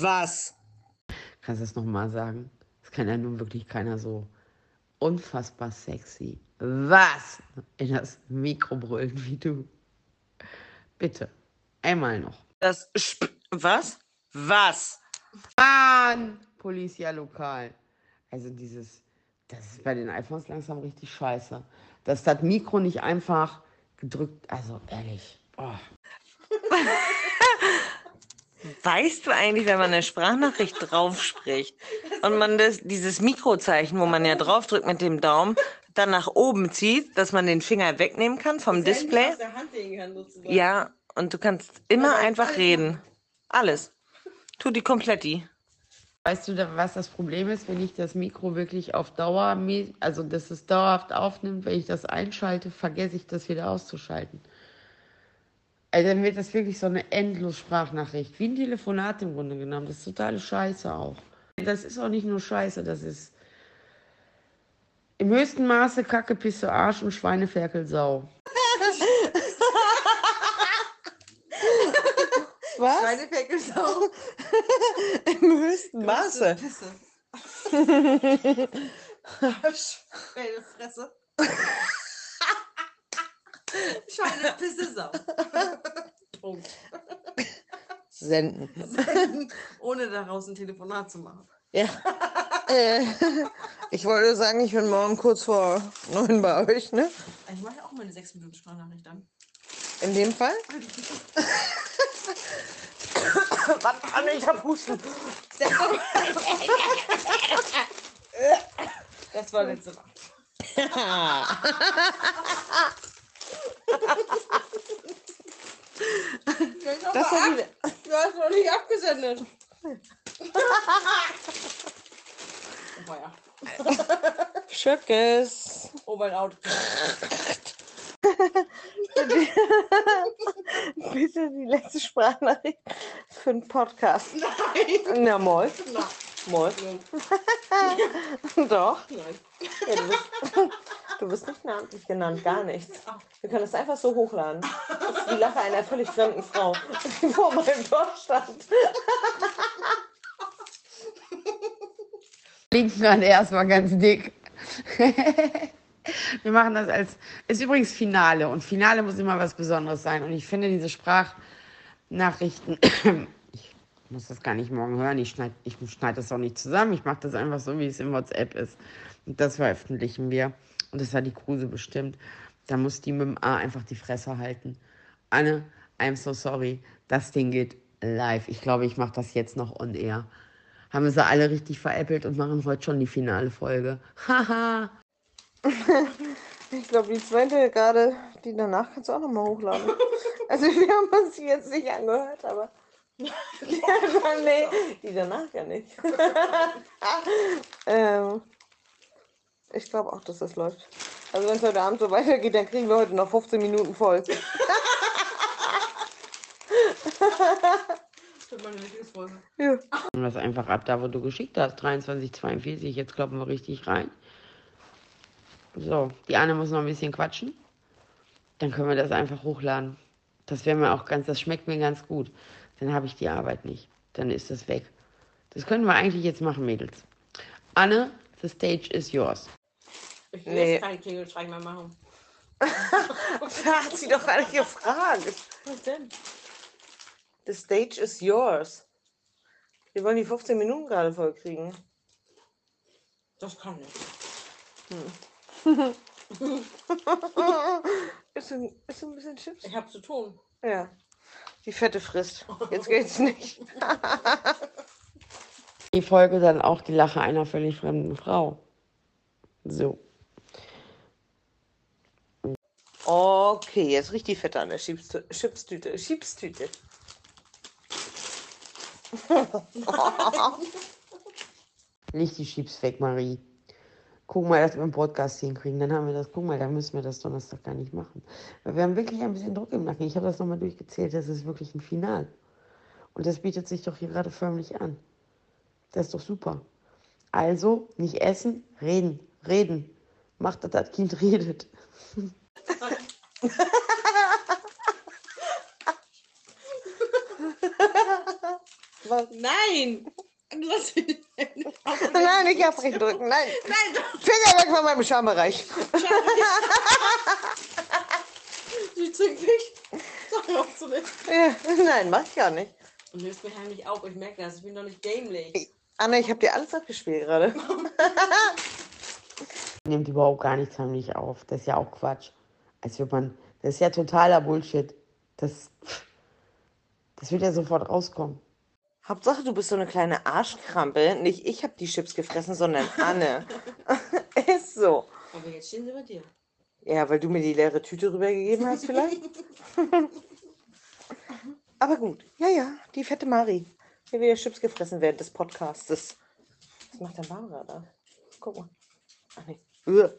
Was? Kannst du das nochmal sagen? Das kann ja nun wirklich keiner so unfassbar sexy. Was? In das Mikro brüllen wie du. Bitte. Einmal noch. Das Sp Was? Was? Mann! Policia lokal. Also dieses, das ist bei den iPhones langsam richtig scheiße. Dass das Mikro nicht einfach gedrückt, also ehrlich. Oh. Weißt du eigentlich, wenn man eine Sprachnachricht drauf spricht und man das, dieses Mikrozeichen, wo man ja draufdrückt mit dem Daumen, dann nach oben zieht, dass man den Finger wegnehmen kann vom Display? Ja, und du kannst immer einfach reden. Alles. Tu die kompletti. Weißt du, was das Problem ist, wenn ich das Mikro wirklich auf Dauer, also dass es dauerhaft aufnimmt, wenn ich das einschalte, vergesse ich das wieder auszuschalten. Also dann wird das wirklich so eine endlos Sprachnachricht, wie ein Telefonat im Grunde genommen. Das ist totale Scheiße auch. Das ist auch nicht nur Scheiße, das ist im höchsten Maße Kacke, Pisse, Arsch und Schweineferkel, Sau. Was? Schweineferkel, Sau. Im höchsten Maße. Pisse. Arsch, Meine Fresse. Scheine Pisse Sau. Punkt. Senden. Senden. Ohne daraus ein Telefonat zu machen. Ja. äh, ich wollte sagen, ich bin morgen kurz vor neun bei euch, ne? Ich mache ja auch meine sechs Minuten Sprachnachricht an. In dem Fall? Warte an, ich hab Husten. Das war letzte Mal. das. Du hast noch nicht abgesendet. oh ja. Schöckes. Over out. Bitte die letzte Sprachnachricht für einen Podcast. Nein. Na, moin. Nein. Moin. Doch. Nein. Ja, du, bist nicht namentlich genannt, gar nichts. Wir können das einfach so hochladen. Das ist die Lache einer völlig fremden Frau, die vor meinem Tor stand. Linken Hand erstmal ganz dick. Wir machen das als. Ist übrigens Finale und Finale muss immer was Besonderes sein. Und ich finde diese Sprachnachrichten. Ich muss das gar nicht morgen hören. Ich schneide ich schneid das auch nicht zusammen. Ich mache das einfach so, wie es in WhatsApp ist. Und das veröffentlichen wir. Und das hat die Kruse bestimmt. Da muss die mit dem A einfach die Fresse halten. Anne, I'm so sorry. Das Ding geht live. Ich glaube, ich mache das jetzt noch on air. Haben wir sie alle richtig veräppelt und machen heute schon die finale Folge. Haha. ich glaube, die zweite gerade, die danach kannst du auch nochmal hochladen. Also wir haben uns die jetzt nicht angehört, aber. nee, die danach ja nicht. ähm, ich glaube auch, dass das läuft. Also wenn es heute Abend so weitergeht, dann kriegen wir heute noch 15 Minuten voll. Ja. Und das einfach ab da, wo du geschickt hast. 23,42. Jetzt kloppen wir richtig rein. So, die Anne muss noch ein bisschen quatschen. Dann können wir das einfach hochladen. Das wäre mir auch ganz, das schmeckt mir ganz gut. Dann habe ich die Arbeit nicht. Dann ist das weg. Das können wir eigentlich jetzt machen, Mädels. Anne, the stage is yours. Ich will nee. jetzt keinen Klingelstreich mehr machen. da hat sie doch gar nicht gefragt. Was denn? The stage is yours. Wir wollen die 15 Minuten gerade voll kriegen. Das kann nicht. Hm. ist, ein, ist ein bisschen Chips? Ich hab zu tun. Ja. Die Fette frisst. Jetzt geht's nicht. die Folge dann auch die Lache einer völlig fremden Frau. So. Okay, jetzt riecht die Fette an der Chipstü Chipstüte. Chipstüte. Nicht die Chips weg, Marie. Guck mal, dass wir einen Podcast hinkriegen. Dann haben wir das. Guck mal, dann müssen wir das Donnerstag gar nicht machen. Weil wir haben wirklich ein bisschen Druck im Nacken. Ich habe das nochmal durchgezählt. Das ist wirklich ein Final. Und das bietet sich doch hier gerade förmlich an. Das ist doch super. Also, nicht essen, reden. Reden. Macht, dass das Kind redet. Was? Nein! Du hast mich Nein, nicht abbrechen drücken. Nein. Nein, Finger weg von meinem Schambereich. sie zwingt mich. Sag mir auch zu nicht. Ja, nein, mach ich gar nicht. Und löst mich heimlich auf. Ich merke das. Ich bin doch nicht dämlich. Anne, ich habe dir alles abgespielt gerade. Nimmt überhaupt gar nichts heimlich auf. Das ist ja auch Quatsch. Als wird man, das ist ja totaler Bullshit. Das, das wird ja sofort rauskommen. Hauptsache, du bist so eine kleine Arschkrampe. Nicht ich habe die Chips gefressen, sondern Anne. ist so. Aber jetzt stehen sie bei dir. Ja, weil du mir die leere Tüte rübergegeben hast vielleicht. Aber gut. Ja, ja, die fette Mari. Hier wieder Chips gefressen während des Podcastes. Was macht denn Barbara da? Guck mal. Ach nee. Uah.